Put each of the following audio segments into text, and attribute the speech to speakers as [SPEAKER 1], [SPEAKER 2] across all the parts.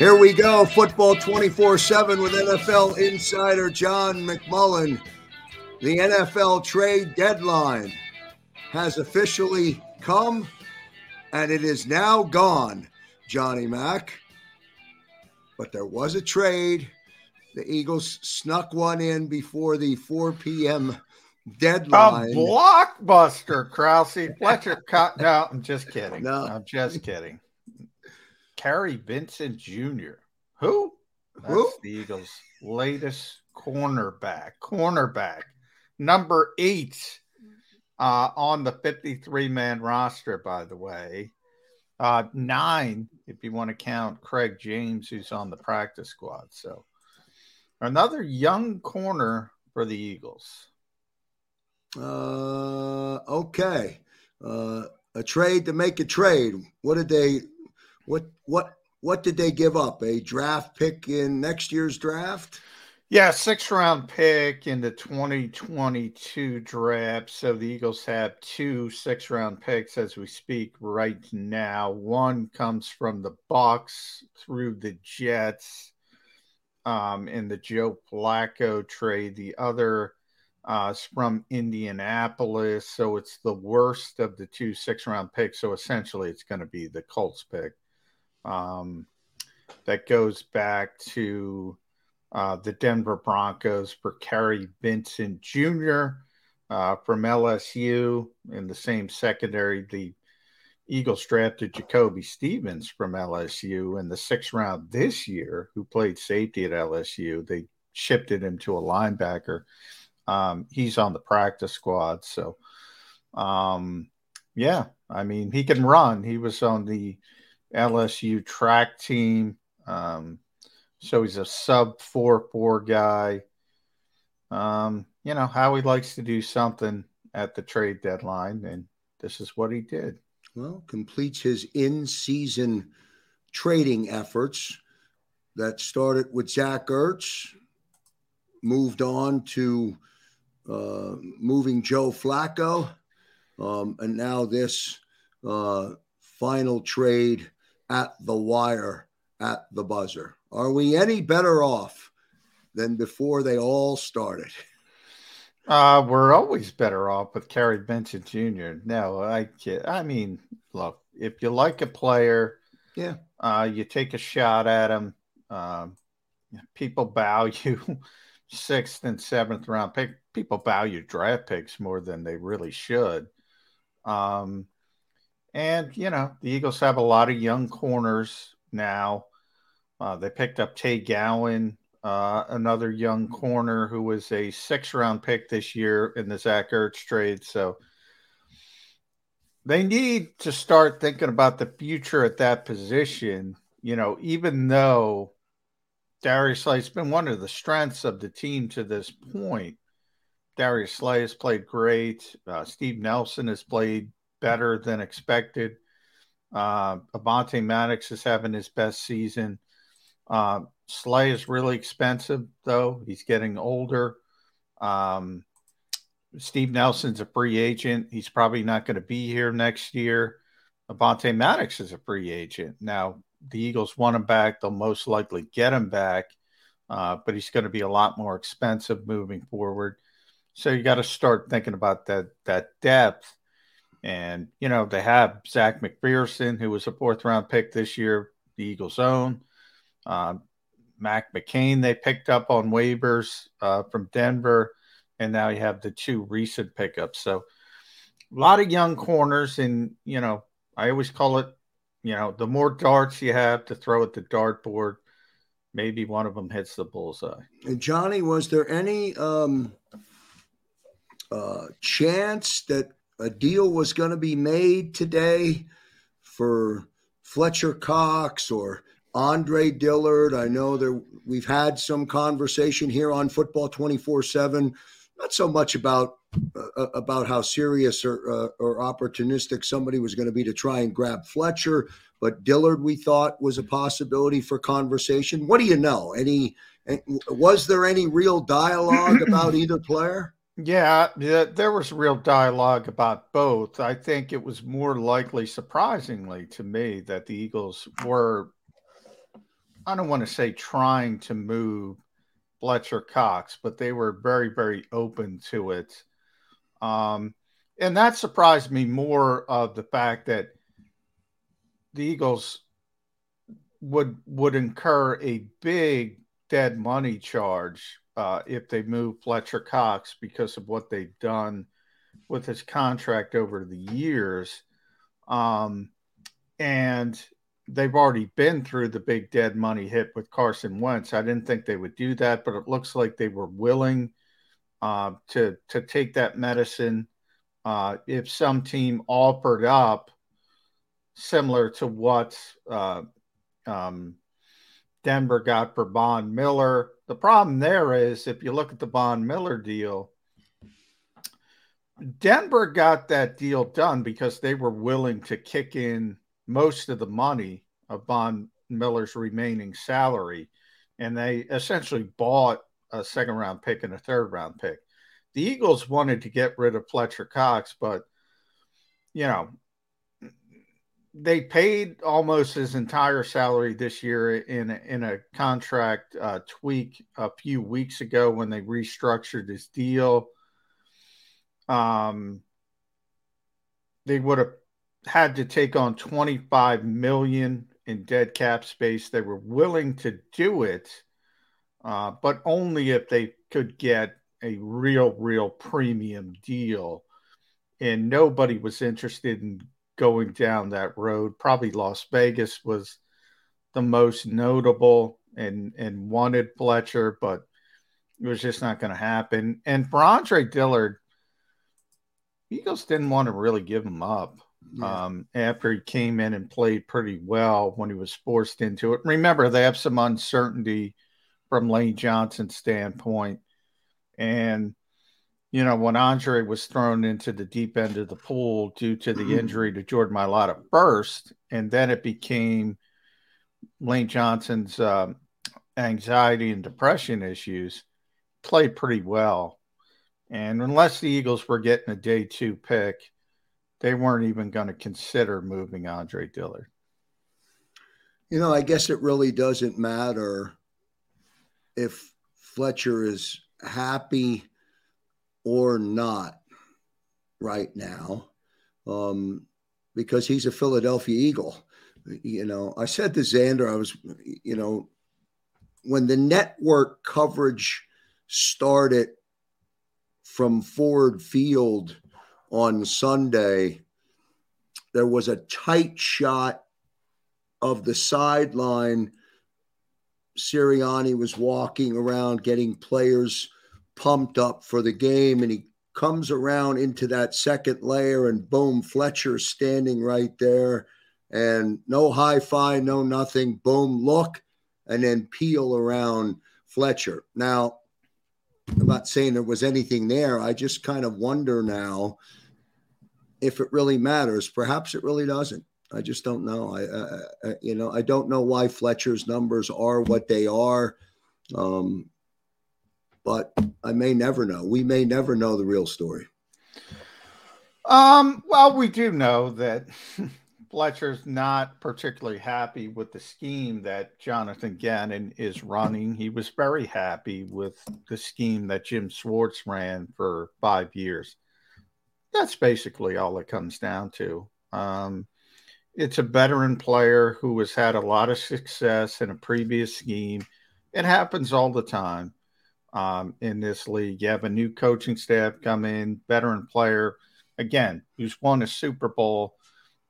[SPEAKER 1] Here we go, football 24 7 with NFL insider John McMullen. The NFL trade deadline has officially come and it is now gone, Johnny Mack. But there was a trade. The Eagles snuck one in before the 4 p.m. deadline.
[SPEAKER 2] A blockbuster, Krause. Fletcher cut. No, I'm just kidding.
[SPEAKER 1] No.
[SPEAKER 2] I'm just kidding. Kary Vincent Jr. Who? That's
[SPEAKER 1] Who?
[SPEAKER 2] the Eagles' latest cornerback. Cornerback. Number eight uh, on the 53 man roster, by the way. Uh, nine, if you want to count Craig James, who's on the practice squad. So another young corner for the Eagles.
[SPEAKER 1] Uh, okay. Uh, a trade to make a trade. What did they? What what what did they give up? A draft pick in next year's draft?
[SPEAKER 2] Yeah, six round pick in the 2022 draft. So the Eagles have two six round picks as we speak right now. One comes from the Bucs through the Jets um, in the Joe Flacco trade. The other uh, is from Indianapolis. So it's the worst of the two six round picks. So essentially, it's going to be the Colts pick. Um, that goes back to uh, the Denver Broncos for Kary Vincent Jr. Uh, from LSU in the same secondary. The Eagles drafted Jacoby Stevens from LSU in the sixth round this year, who played safety at LSU. They shifted him to a linebacker. Um, he's on the practice squad. So, um, yeah, I mean, he can run. He was on the LSU track team. Um, so he's a sub four four guy. Um, you know how he likes to do something at the trade deadline, and this is what he did.
[SPEAKER 1] Well, completes his in-season trading efforts that started with Zach Ertz, moved on to uh, moving Joe Flacco, um, and now this uh, final trade at the wire at the buzzer. Are we any better off than before they all started?
[SPEAKER 2] Uh, we're always better off with Kerry Benson Jr. No, I kid. I mean, look, if you like a player,
[SPEAKER 1] Yeah.
[SPEAKER 2] uh, you take a shot at him. Um, people value sixth and seventh round pick. People value draft picks more than they really should. Um, and you know, the Eagles have a lot of young corners now. Uh, they picked up Tay Gowan, uh, another young corner who was a six round pick this year in the Zach Ertz trade. So they need to start thinking about the future at that position. You know, even though Darius Slay's been one of the strengths of the team to this point, Darius Slay has played great. Uh, Steve Nelson has played better than expected. Uh, Avonte Maddox is having his best season. Uh, Slay is really expensive, though. He's getting older. Um, Steve Nelson's a free agent. He's probably not going to be here next year. Avonte Maddox is a free agent. Now, the Eagles want him back. They'll most likely get him back, uh, but he's going to be a lot more expensive moving forward. So you got to start thinking about that that depth. And you know they have Zech McPhearson, who was a fourth round pick this year, the Eagles' own. Uh, Mac McCain they picked up on waivers uh, from Denver, and now you have the two recent pickups. So a lot of young corners, and you know I always call it, you know, the more darts you have to throw at the dartboard, maybe one of them hits the bullseye.
[SPEAKER 1] And Johnny, was there any um, uh, chance that a deal was going to be made today for Fletcher Cox or Andre Dillard? I know there we've had some conversation here on Football Twenty Four Seven, not so much about uh, about how serious or uh, or opportunistic somebody was going to be to try and grab Fletcher, but Dillard we thought was a possibility for conversation. What do you know? Any was there any real dialogue about either player?
[SPEAKER 2] Yeah, there was real dialogue about both. I think it was more likely, surprisingly to me, that the Eagles were I don't want to say trying to move Fletcher Cox, but they were very, very open to it. Um, and that surprised me more of the fact that the Eagles would would incur a big dead money charge uh, if they move Fletcher Cox because of what they've done with his contract over the years. Um, and they've already been through the big dead money hit with Carson Wentz. I didn't think they would do that, but it looks like they were willing uh, to to take that medicine. Uh, if some team offered up similar to what uh, um, Denver got for Von Miller, the problem there is if you look at the Von Miller deal, Denver got that deal done because they were willing to kick in most of the money of Von Miller's remaining salary. And they essentially bought a second round pick and a third round pick. The Eagles wanted to get rid of Fletcher Cox, but, you know, they paid almost his entire salary this year in in a contract uh, tweak a few weeks ago when they restructured his deal. Um, they would have had to take on 25 million in dead cap space. They were willing to do it, uh, but only if they could get a real, real premium deal. And nobody was interested in going down that road. Probably Las Vegas was the most notable and and wanted Fletcher, but it was just not going to happen. And for Andre Dillard, Eagles didn't want to really give him up yeah. um, after he came in and played pretty well when he was forced into it. Remember, they have some uncertainty from Lane Johnson's standpoint. And, you know, when Andre was thrown into the deep end of the pool due to the injury to Jordan Mailata first, and then it became Lane Johnson's um, anxiety and depression issues, played pretty well. And unless the Eagles were getting a day two pick, they weren't even going to consider moving Andre Dillard.
[SPEAKER 1] You know, I guess it really doesn't matter if Fletcher is happy or not right now um, because he's a Philadelphia Eagle. You know, I said to Xander, I was, you know, when the network coverage started from Ford Field on Sunday, there was a tight shot of the sideline. Sirianni was walking around getting players pumped up for the game, and he comes around into that second layer, and boom, fletcher standing right there. And no hi fi, no nothing. Boom, look, and then peel around Fletcher. Now, I'm not saying there was anything there. I just kind of wonder now if it really matters. Perhaps it really doesn't. I just don't know. I, I, you know, I don't know why Fletcher's numbers are what they are. Um, but I may never know. We may never know the real story.
[SPEAKER 2] Um, well, we do know that Fletcher's not particularly happy with the scheme that Jonathan Gannon is running. He was very happy with the scheme that Jim Schwartz ran for five years. That's basically all it comes down to. Um, it's a veteran player who has had a lot of success in a previous scheme. It happens all the time um, in this league. You have a new coaching staff come in, veteran player, again, who's won a Super Bowl.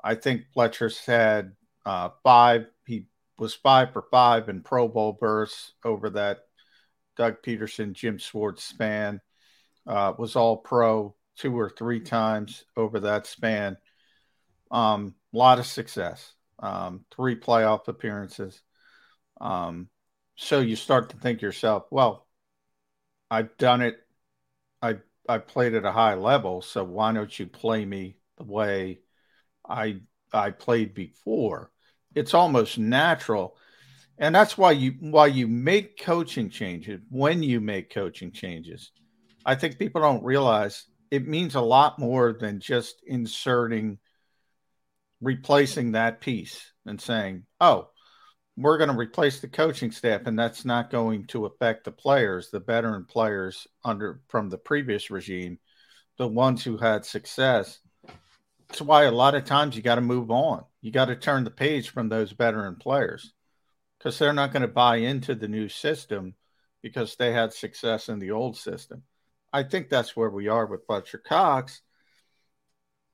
[SPEAKER 2] I think Fletcher's had uh, five. He was five for five in Pro Bowl bursts over that Doug Pederson, Jim Schwartz span. Uh, was all pro two or three times over that span. Um, a lot of success, um, three playoff appearances. Um, so you start to think yourself, well, I've done it. I I played at a high level, so why don't you play me the way I I played before? It's almost natural. And that's why you why you make coaching changes when you make coaching changes. I think people don't realize it means a lot more than just inserting replacing that piece and saying, "Oh, we're going to replace the coaching staff, and that's not going to affect the players, the veteran players under from the previous regime, the ones who had success. That's why a lot of times you got to move on. You got to turn the page from those veteran players because they're not going to buy into the new system because they had success in the old system. I think that's where we are with Fletcher Cox.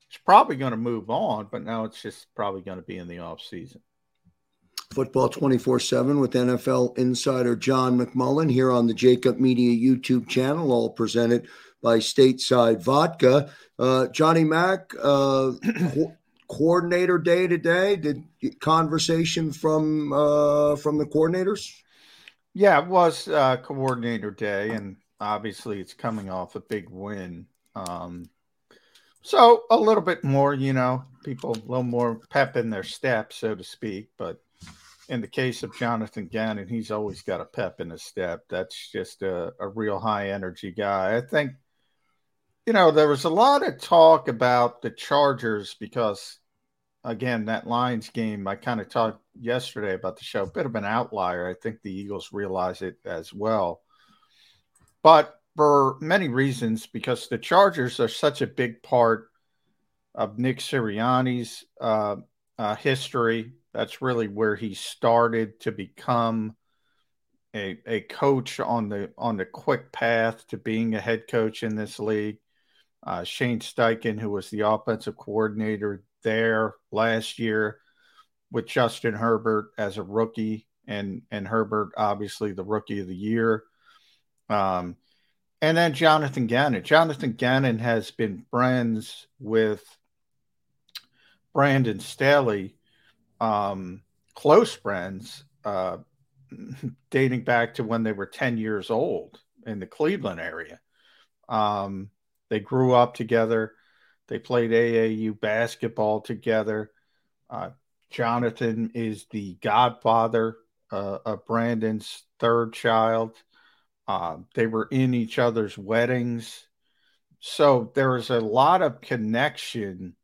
[SPEAKER 2] It's probably going to move on, but now it's just probably going to be in the off season.
[SPEAKER 1] Football 24 7 with NFL insider John McMullen here on the Jakib Media YouTube channel, all presented by Stateside Vodka. Uh, Johnny Mack, uh, co- coordinator day today. Did conversation from uh, from the coordinators?
[SPEAKER 2] Yeah, it was uh, coordinator day, and obviously it's coming off a big win. Um, so a little bit more, you know, people a little more pep in their step, so to speak. But in the case of Jonathan Gannon, he's always got a pep in his step. That's just a, a real high energy guy. I think, you know, there was a lot of talk about the Chargers because, again, that Lions game, I kind of talked yesterday about the show, a bit of an outlier. I think the Eagles realize it as well. But for many reasons, because the Chargers are such a big part of Nick Sirianni's uh, uh, history that's really where he started to become a, a coach on the on the quick path to being a head coach in this league. Uh, Shane Steichen, who was the offensive coordinator there last year with Justin Herbert as a rookie, and and Herbert obviously the rookie of the year. Um, and then Jonathan Gannon. Jonathan Gannon has been friends with Brandon Staley um, close friends uh, dating back to when they were 10 years old in the Cleveland area. Um, they grew up together. They played AAU basketball together. Uh, Jonathan is the godfather uh, of Brandon's third child. Uh, they were in each other's weddings. So there was a lot of connection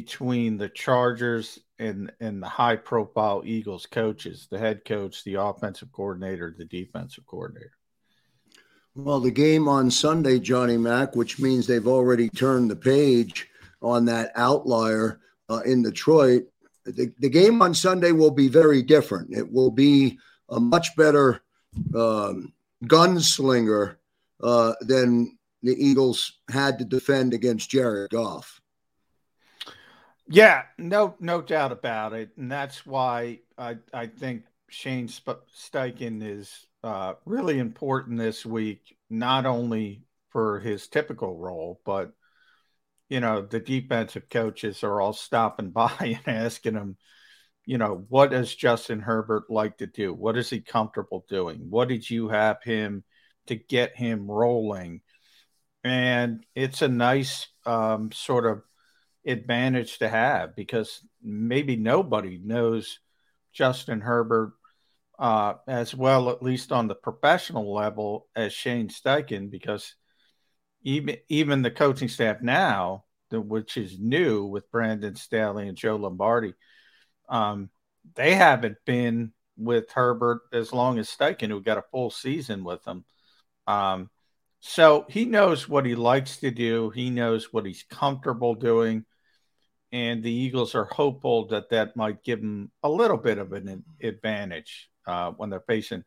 [SPEAKER 2] between the Chargers and and the high profile Eagles coaches, the head coach, the offensive coordinator, the defensive coordinator.
[SPEAKER 1] Well, the game on Sunday, Johnny Mack, which means they've already turned the page on that outlier uh, in Detroit. The, the game on Sunday will be very different. It will be a much better um, gunslinger uh, than the Eagles had to defend against Jared Goff.
[SPEAKER 2] Yeah, no, no doubt about it, and that's why I I think Shane Steichen is uh, really important this week, not only for his typical role, but you know the defensive coaches are all stopping by and asking him, you know, what does Justin Herbert like to do? What is he comfortable doing? What did you have him to get him rolling? And it's a nice um, sort of advantage to have because maybe nobody knows Justin Herbert uh, as well, at least on the professional level, as Shane Steichen, because even even the coaching staff now, which is new with Brandon Staley and Joe Lombardi, um, they haven't been with Herbert as long as Steichen, who got a full season with him. Um, so he knows what he likes to do. He knows what he's comfortable doing and the Eagles are hopeful that that might give them a little bit of an advantage uh, when they're facing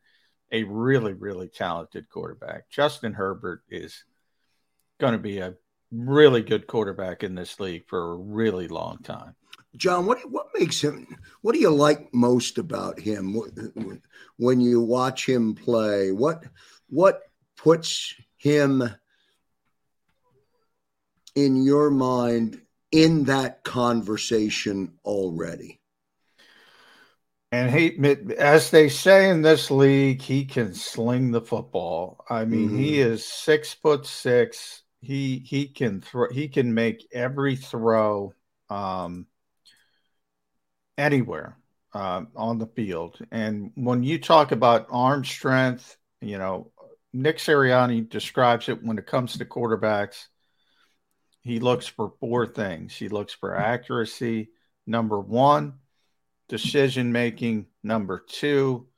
[SPEAKER 2] a really, really talented quarterback. Justin Herbert is going to be a really good quarterback in this league for a really long time.
[SPEAKER 1] John, what what makes him? What do you like most about him when you watch him play? What what puts him in your mind in that conversation already.
[SPEAKER 2] And he, as they say in this league, he can sling the football. I mean, mm-hmm. he is six foot six. He he can throw. He can make every throw um, anywhere uh, on the field. And when you talk about arm strength, you know, Nick Sirianni describes it when it comes to quarterbacks he looks for four things. He looks for accuracy, number one, decision making, number two.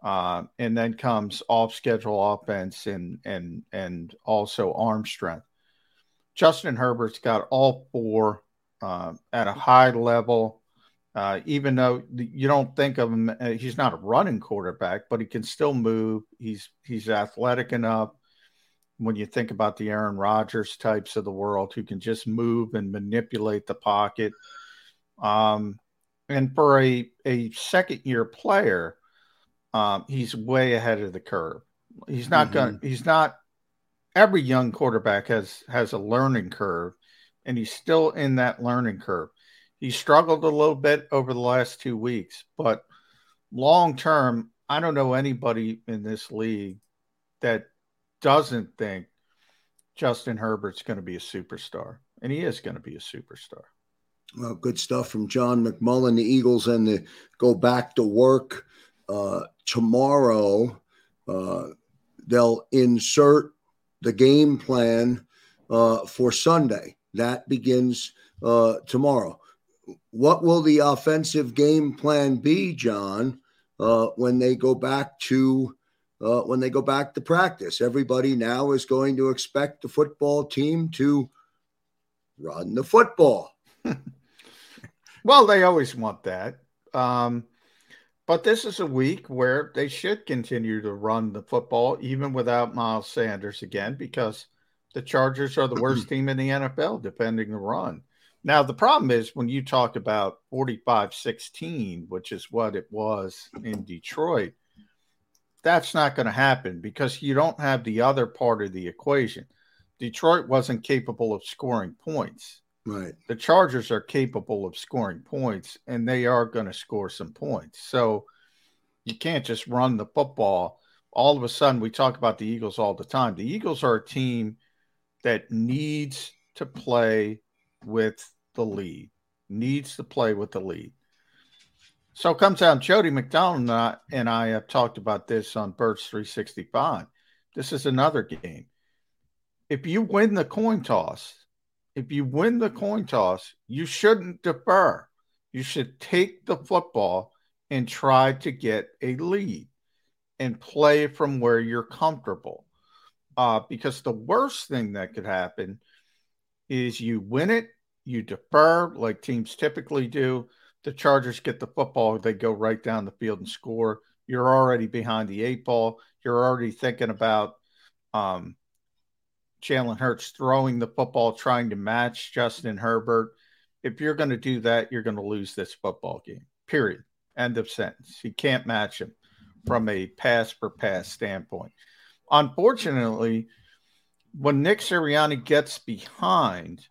[SPEAKER 2] Uh, and then comes off schedule offense and and and also arm strength. Justin Herbert's got all four uh, at a high level. Uh, even though you don't think of him, uh, he's not a running quarterback, but he can still move. He's he's athletic enough. When you think about the Aaron Rodgers types of the world, who can just move and manipulate the pocket, um, and for a a second year player, um, he's way ahead of the curve. He's not mm-hmm. going. He's not. Every young quarterback has has a learning curve, and he's still in that learning curve. He struggled a little bit over the last two weeks, but long term, I don't know anybody in this league that doesn't think Justin Herbert's going to be a superstar, and he is going to be a superstar.
[SPEAKER 1] Well, good stuff from John McMullen. The Eagles and the go back to work uh, tomorrow. Uh, they'll insert the game plan uh, for Sunday. That begins uh, tomorrow. What will the offensive game plan be, John, uh, when they go back to uh, when they go back to practice? Everybody now is going to expect the football team to run the football.
[SPEAKER 2] well, they always want that. Um, but this is a week where they should continue to run the football even without Miles Sanders again because the Chargers are the worst team in the NFL defending the run. Now, the problem is when you talk about 45 16, which is what it was in Detroit, that's not going to happen because you don't have the other part of the equation. Detroit wasn't capable of scoring points.
[SPEAKER 1] Right.
[SPEAKER 2] The Chargers are capable of scoring points and they are going to score some points. So you can't just run the football. All of a sudden, we talk about the Eagles all the time. The Eagles are a team that needs to play with the lead, needs to play with the lead. So it comes down, Jody McDonald and I, and I have talked about this on Birds 365. This is another game. If you win the coin toss, if you win the coin toss, you shouldn't defer. You should take the football and try to get a lead and play from where you're comfortable. Uh, because the worst thing that could happen is you win it, you defer like teams typically do. The Chargers get the football, they go right down the field and score. You're already behind the eight ball. You're already thinking about um, Jalen Hurts throwing the football, trying to match Justin Herbert. If you're going to do that, you're going to lose this football game. Period. End of sentence. You can't match him from a pass per pass standpoint. Unfortunately, when Nick Sirianni gets behind,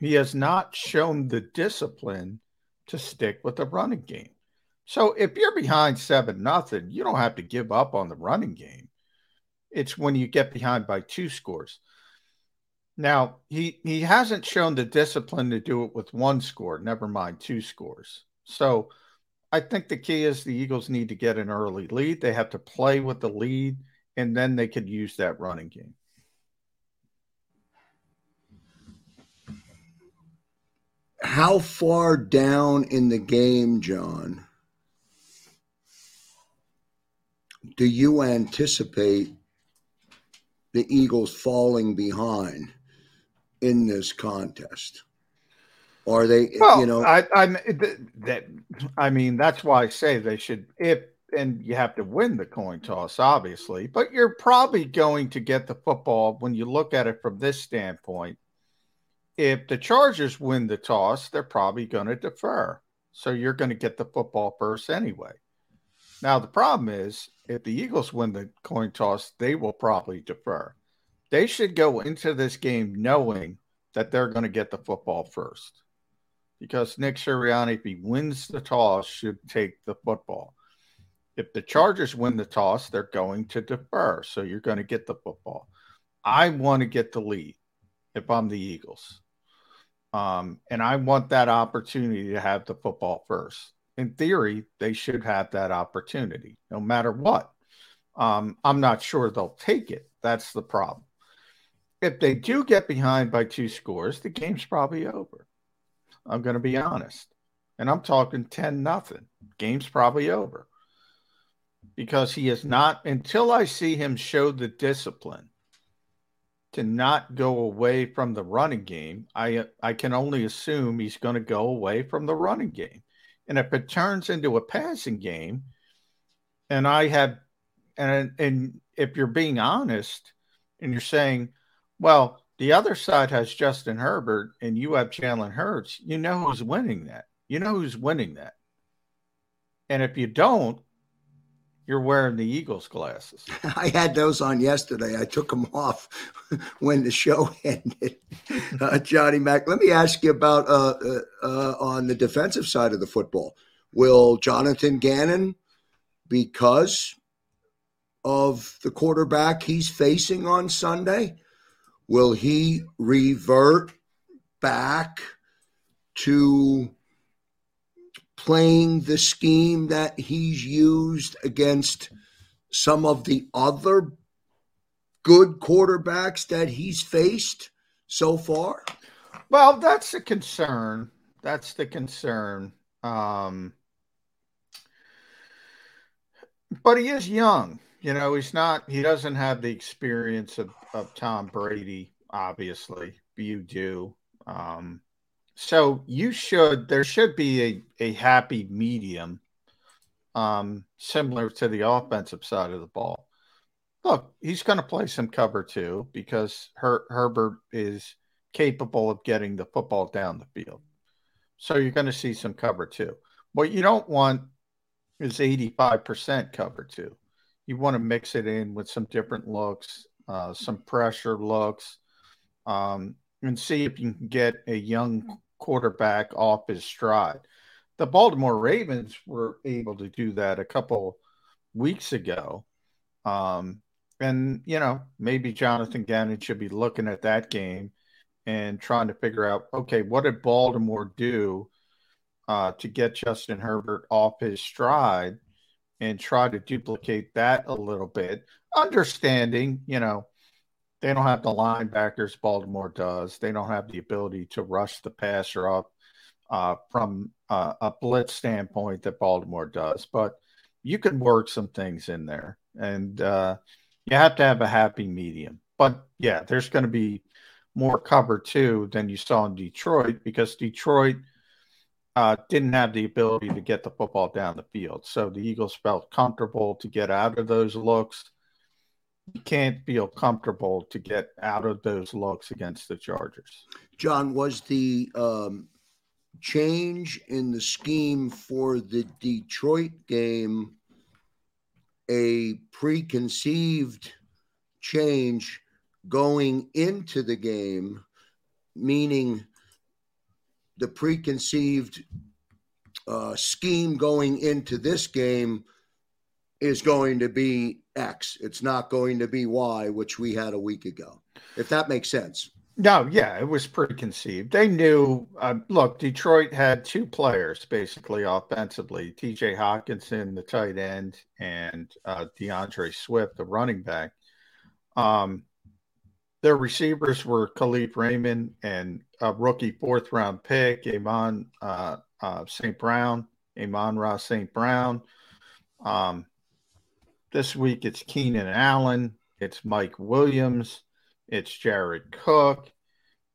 [SPEAKER 2] he has not shown the discipline to stick with the running game. So if you're behind seven nothing, you don't have to give up on the running game. It's when you get behind by two scores. Now, he he hasn't shown the discipline to do it with one score, never mind two scores. So I think the key is the Eagles need to get an early lead. They have to play with the lead, and then they could use that running game.
[SPEAKER 1] How far down in the game, John, do you anticipate the Eagles falling behind in this contest? Are they,
[SPEAKER 2] well,
[SPEAKER 1] you know,
[SPEAKER 2] I, I that I mean that's why I say they should if and you have to win the coin toss, obviously, but you're probably going to get the football when you look at it from this standpoint. If the Chargers win the toss, they're probably going to defer. So you're going to get the football first anyway. Now, the problem is if the Eagles win the coin toss, they will probably defer. They should go into this game knowing that they're going to get the football first because Nick Sirianni, if he wins the toss, should take the football. If the Chargers win the toss, they're going to defer. So you're going to get the football. I want to get the lead if I'm the Eagles. Um, and I want that opportunity to have the football first in theory, they should have that opportunity no matter what. Um, I'm not sure they'll take it. That's the problem. If they do get behind by two scores, the game's probably over. I'm going to be honest. and I'm talking 10 nothing. Game's probably over. Because he is not until I see him show the discipline to not go away from the running game, I uh, I can only assume he's going to go away from the running game. And if it turns into a passing game, and I have and and if you're being honest and you're saying, well, the other side has Justin Herbert and you have Jalen Hurts, you know who's winning that. You know who's winning that. And if you don't, you're wearing the Eagles glasses.
[SPEAKER 1] I had those on yesterday. I took them off when the show ended. Uh, Johnny Mack, let me ask you about uh, uh, uh, on the defensive side of the football. Will Jonathan Gannon, because of the quarterback he's facing on Sunday, Will he revert back to playing the scheme that he's used against some of the other good quarterbacks that he's faced so far?
[SPEAKER 2] Well, that's the concern. That's the concern. Um, but he is young. You know, he's not, he doesn't have the experience of, of Tom Brady, obviously. You do. Um, so you should, there should be a, a happy medium, um, similar to the offensive side of the ball. Look, he's going to play some cover two because Her, Herbert is capable of getting the football down the field. So you're going to see some cover two. What you don't want is 85% cover two you want to mix it in with some different looks, uh, some pressure looks, um, and see if you can get a young quarterback off his stride. The Baltimore Ravens were able to do that a couple weeks ago. Um, and, you know, maybe Jonathan Gannon should be looking at that game and trying to figure out okay, what did Baltimore do uh, to get Justin Herbert off his stride? and try to duplicate that a little bit, understanding, you know, they don't have the linebackers Baltimore does. They don't have the ability to rush the passer up uh, from uh, a blitz standpoint that Baltimore does. But you can work some things in there, and uh, you have to have a happy medium. But yeah, there's going to be more cover two than you saw in Detroit because Detroit – uh, didn't have the ability to get the football down the field. So the Eagles felt comfortable to get out of those looks. You can't feel comfortable to get out of those looks against the Chargers.
[SPEAKER 1] John, was the um, change in the scheme for the Detroit game a preconceived change going into the game, meaning the preconceived uh, scheme going into this game is going to be X. It's not going to be Y, which we had a week ago. If that makes sense.
[SPEAKER 2] No, yeah, it was preconceived. They knew. Uh, look, Detroit had two players basically offensively: T.J. Hockenson, the tight end, and uh, D'Andre Swift, the running back. Um, their receivers were Kalif Raymond and a rookie fourth round pick, Amon uh, uh, St. Brown, Amon Ross St. Brown. Um, this week it's Keenan Allen, it's Mike Williams, it's Jared Cook,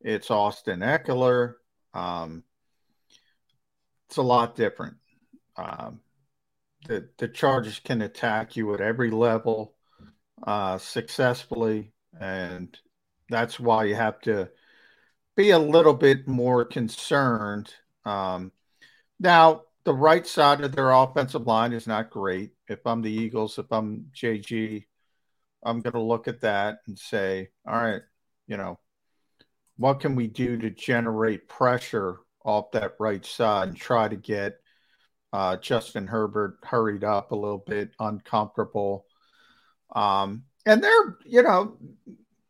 [SPEAKER 2] it's Austin Ekeler. Um, it's a lot different. Um, the, the Chargers can attack you at every level uh, successfully, and that's why you have to be a little bit more concerned. Um, now, the right side of their offensive line is not great. If I'm the Eagles, if I'm JG, I'm going to look at that and say, all right, you know, what can we do to generate pressure off that right side and try to get uh, Justin Herbert hurried up a little bit, uncomfortable. Um, and they're, you know,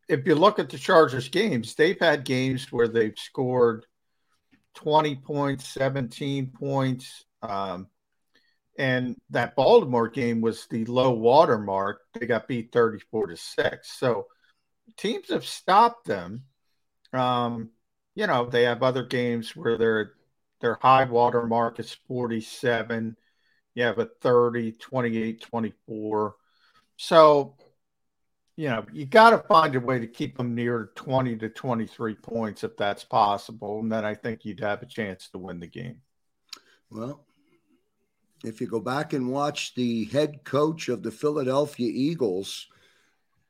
[SPEAKER 2] if you look at the Chargers games, they've had games where they've scored 20 points, 17 points. Um, and that Baltimore game was the low water mark. They got beat 34 to 6. So teams have stopped them. Um, you know, they have other games where they're their high water mark is 47. You have a 30, 28, 24. So, you know, you got to find a way to keep them near 20 to 23 points if that's possible. And then I think you'd have a chance to win the game.
[SPEAKER 1] Well, if you go back and watch the head coach of the Philadelphia Eagles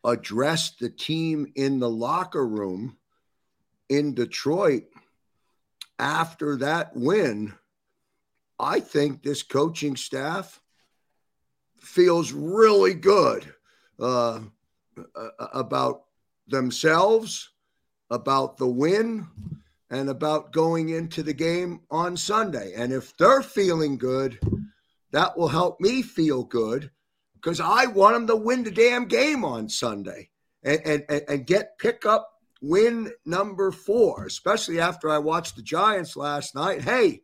[SPEAKER 1] address the team in the locker room in Detroit after that win, I think this coaching staff feels really good uh, about themselves, about the win, and about going into the game on Sunday. And if they're feeling good, that will help me feel good because I want them to win the damn game on Sunday and, and, and get pick up win number four, especially after I watched the Giants last night. Hey,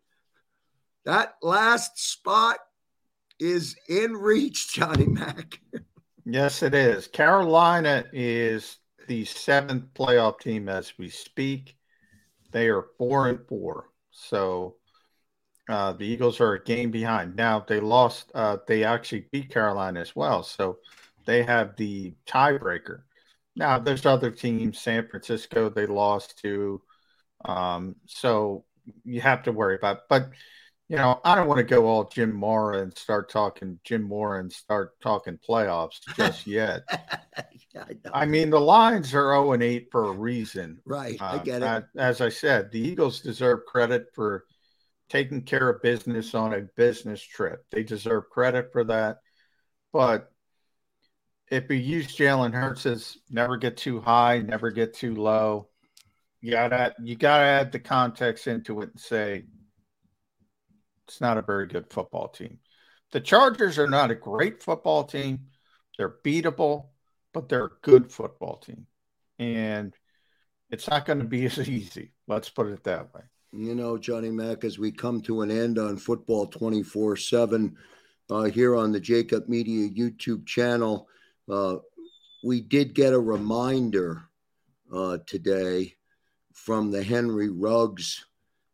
[SPEAKER 1] that last spot is in reach, Johnny Mack.
[SPEAKER 2] yes, it is. Carolina is the seventh playoff team as we speak. They are four and four. So uh, the Eagles are a game behind. Now they lost. Uh, they actually beat Carolina as well, so they have the tiebreaker. Now there's other teams. San Francisco they lost to, um, so you have to worry about. But you know, I don't want to go all Jim Mora and start talking Jim Mora and start talking playoffs just yet. yeah, I, I, mean, the Lions are 0 and 8 for a reason.
[SPEAKER 1] Right. Uh, I get it.
[SPEAKER 2] As I said, the Eagles deserve credit for taking care of business on a business trip. They deserve credit for that. But if you use Jalen Hurts as never get too high, never get too low, you gotta you gotta add the context into it and say it's not a very good football team. The Chargers are not a great football team. They're beatable, but they're a good football team. And it's not going to be as easy. Let's put it that way
[SPEAKER 1] you know, Johnny Mack, as we come to an end on football 24 uh, 7 here on the Jakib Media YouTube channel, uh, we did get a reminder uh, today from the Henry Ruggs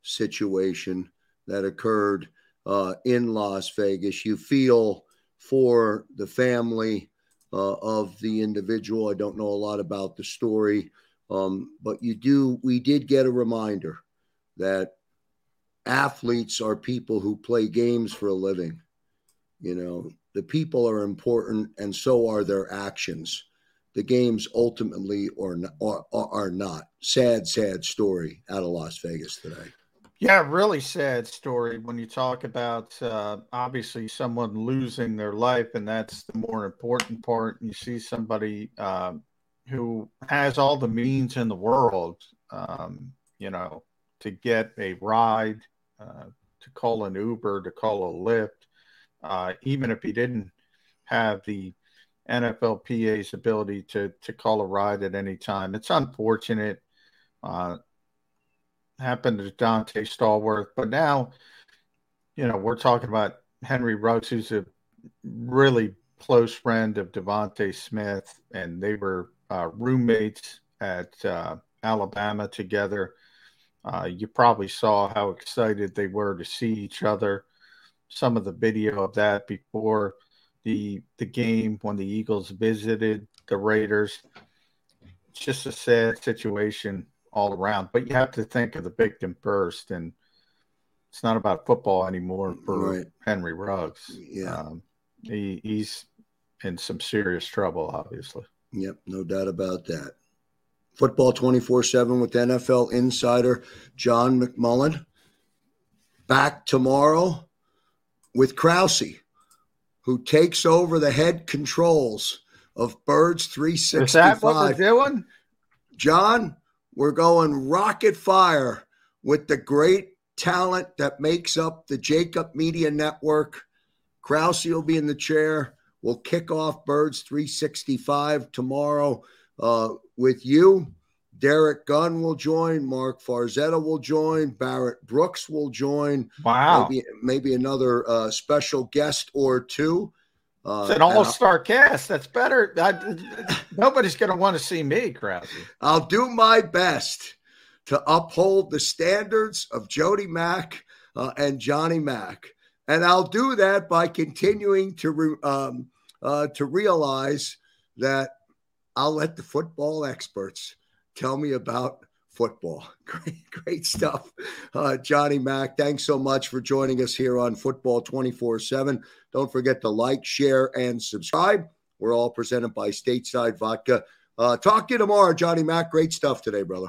[SPEAKER 1] situation that occurred uh, in Las Vegas. You feel for the family uh, of the individual. I don't know a lot about the story, um, but you do. We did get a reminder that athletes are people who play games for a living. You know, the people are important, and so are their actions. The games ultimately or are, are not. Sad, sad story out of Las Vegas today.
[SPEAKER 2] Yeah, really sad story when you talk about uh, obviously someone losing their life, and that's the more important part. You see somebody um, who has all the means in the world, um, you know, to get a ride, uh, to call an Uber, to call a Lyft, uh, even if he didn't have the NFLPA's ability to to call a ride at any time. It's unfortunate. Uh, happened to Donté Stallworth, but now, you know, we're talking about Henry Ruggs, who's a really close friend of DeVonta Smith, and they were uh, roommates at uh, Alabama together. Uh, you probably saw how excited they were to see each other. Some of the video of that before the the game when the Eagles visited the Raiders. It's just a sad situation all around. But you have to think of the victim first, and it's not about football anymore for right. Henry Ruggs.
[SPEAKER 1] Yeah, um,
[SPEAKER 2] he, he's in some serious trouble, obviously.
[SPEAKER 1] Yep, no doubt about that. Football 24 7 with NFL insider John McMullen. Back tomorrow with Krause, who takes over the head controls of Birds 365. Is that
[SPEAKER 2] what we're doing?
[SPEAKER 1] John, we're going rocket fire with the great talent that makes up the Jakib Media Network. Krause will be in the chair. We'll kick off Birds 365 tomorrow uh, with you. Derek Gunn will join. Mark Farzetta will join. Barrett Brooks will join.
[SPEAKER 2] Wow.
[SPEAKER 1] Maybe, maybe another uh, special guest or two.
[SPEAKER 2] Uh, it's an all-star cast. That's better. I, nobody's going to want to see me, Krause.
[SPEAKER 1] I'll do my best to uphold the standards of Jody Mack uh, and Johnny Mack. And I'll do that by continuing to re, um, uh, to realize that I'll let the football experts tell me about football. Great, great stuff. Uh, Johnny Mack, thanks so much for joining us here on Football 24 7. Don't forget to like, share, and subscribe. We're all presented by Stateside Vodka. Uh, talk to you tomorrow, Johnny Mack. Great stuff today, brother.